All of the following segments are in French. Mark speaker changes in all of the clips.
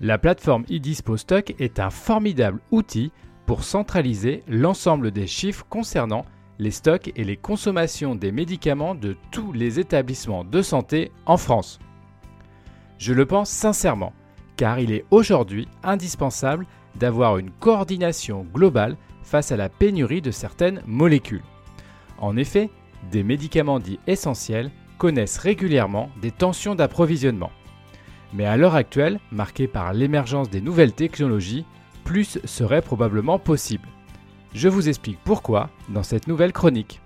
Speaker 1: La plateforme eDispostock est un formidable outil pour centraliser l'ensemble des chiffres concernant les stocks et les consommations des médicaments de tous les établissements de santé en France. Je le pense sincèrement, car il est aujourd'hui indispensable d'avoir une coordination globale face à la pénurie de certaines molécules. En effet, des médicaments dits essentiels connaissent régulièrement des tensions d'approvisionnement. Mais à l'heure actuelle, marquée par l'émergence des nouvelles technologies, plus serait probablement possible. Je vous explique pourquoi dans cette nouvelle chronique.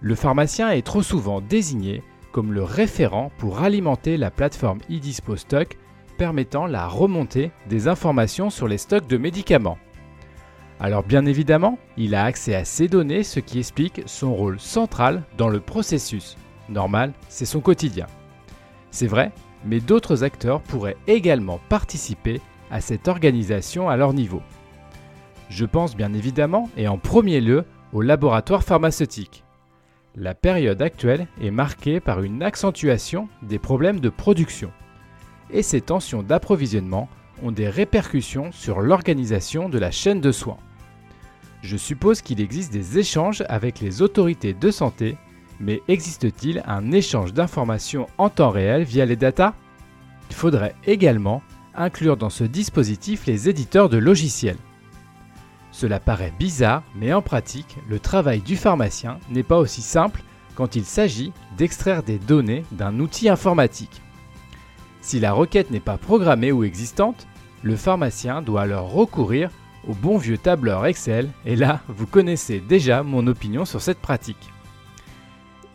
Speaker 1: Le pharmacien est trop souvent désigné comme le référent pour alimenter la plateforme eDispostock permettant la remontée des informations sur les stocks de médicaments. Alors bien évidemment, il a accès à ces données, ce qui explique son rôle central dans le processus. Normal, c'est son quotidien. C'est vrai, mais d'autres acteurs pourraient également participer à cette organisation à leur niveau. Je pense bien évidemment et en premier lieu aux laboratoires pharmaceutiques. La période actuelle est marquée par une accentuation des problèmes de production. Et ces tensions d'approvisionnement ont des répercussions sur l'organisation de la chaîne de soins. Je suppose qu'il existe des échanges avec les autorités de santé, mais existe-t-il un échange d'informations en temps réel via les datas? Il faudrait également inclure dans ce dispositif les éditeurs de logiciels. Cela paraît bizarre, mais en pratique, le travail du pharmacien n'est pas aussi simple quand il s'agit d'extraire des données d'un outil informatique. Si la requête n'est pas programmée ou existante, le pharmacien doit alors recourir au bon vieux tableur Excel, et là, vous connaissez déjà mon opinion sur cette pratique.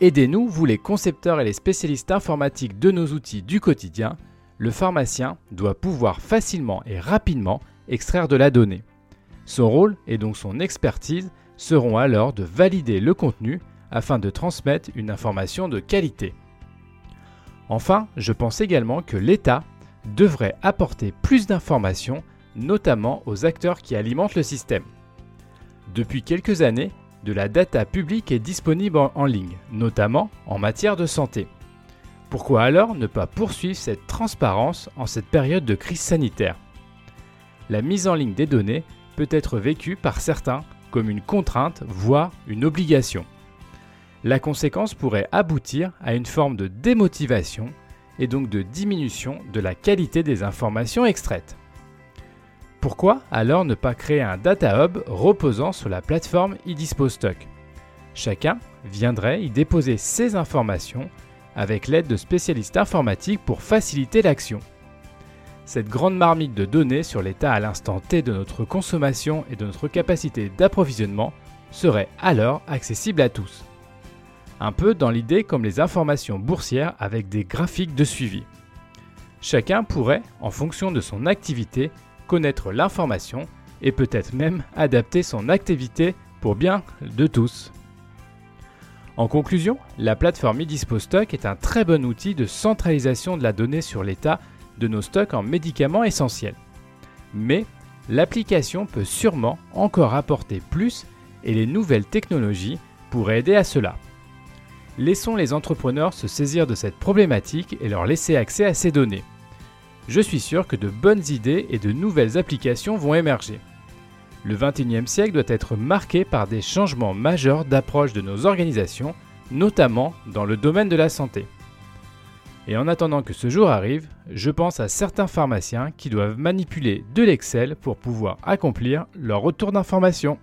Speaker 1: Aidez-nous, vous les concepteurs et les spécialistes informatiques de nos outils du quotidien, le pharmacien doit pouvoir facilement et rapidement extraire de la donnée. Son rôle et donc son expertise seront alors de valider le contenu afin de transmettre une information de qualité. Enfin, je pense également que l'État devrait apporter plus d'informations, notamment aux acteurs qui alimentent le système. Depuis quelques années, de la data publique est disponible en ligne, notamment en matière de santé. Pourquoi alors ne pas poursuivre cette transparence en cette période de crise sanitaire? La mise en ligne des données peut être vécu par certains comme une contrainte, voire une obligation. La conséquence pourrait aboutir à une forme de démotivation et donc de diminution de la qualité des informations extraites. Pourquoi alors ne pas créer un data hub reposant sur la plateforme eDispostock Chacun viendrait y déposer ses informations avec l'aide de spécialistes informatiques pour faciliter l'action. Cette grande marmite de données sur l'état à l'instant T de notre consommation et de notre capacité d'approvisionnement serait alors accessible à tous. Un peu dans l'idée comme les informations boursières avec des graphiques de suivi. Chacun pourrait, en fonction de son activité, connaître l'information et peut-être même adapter son activité pour bien de tous. En conclusion, la plateforme eDispostock est un très bon outil de centralisation de la donnée sur l'état de nos stocks en médicaments essentiels. Mais l'application peut sûrement encore apporter plus et les nouvelles technologies pourraient aider à cela. Laissons les entrepreneurs se saisir de cette problématique et leur laisser accès à ces données. Je suis sûr que de bonnes idées et de nouvelles applications vont émerger. Le 21e siècle doit être marqué par des changements majeurs d'approche de nos organisations, notamment dans le domaine de la santé. Et en attendant que ce jour arrive, je pense à certains pharmaciens qui doivent manipuler de l'Excel pour pouvoir accomplir leur retour d'information.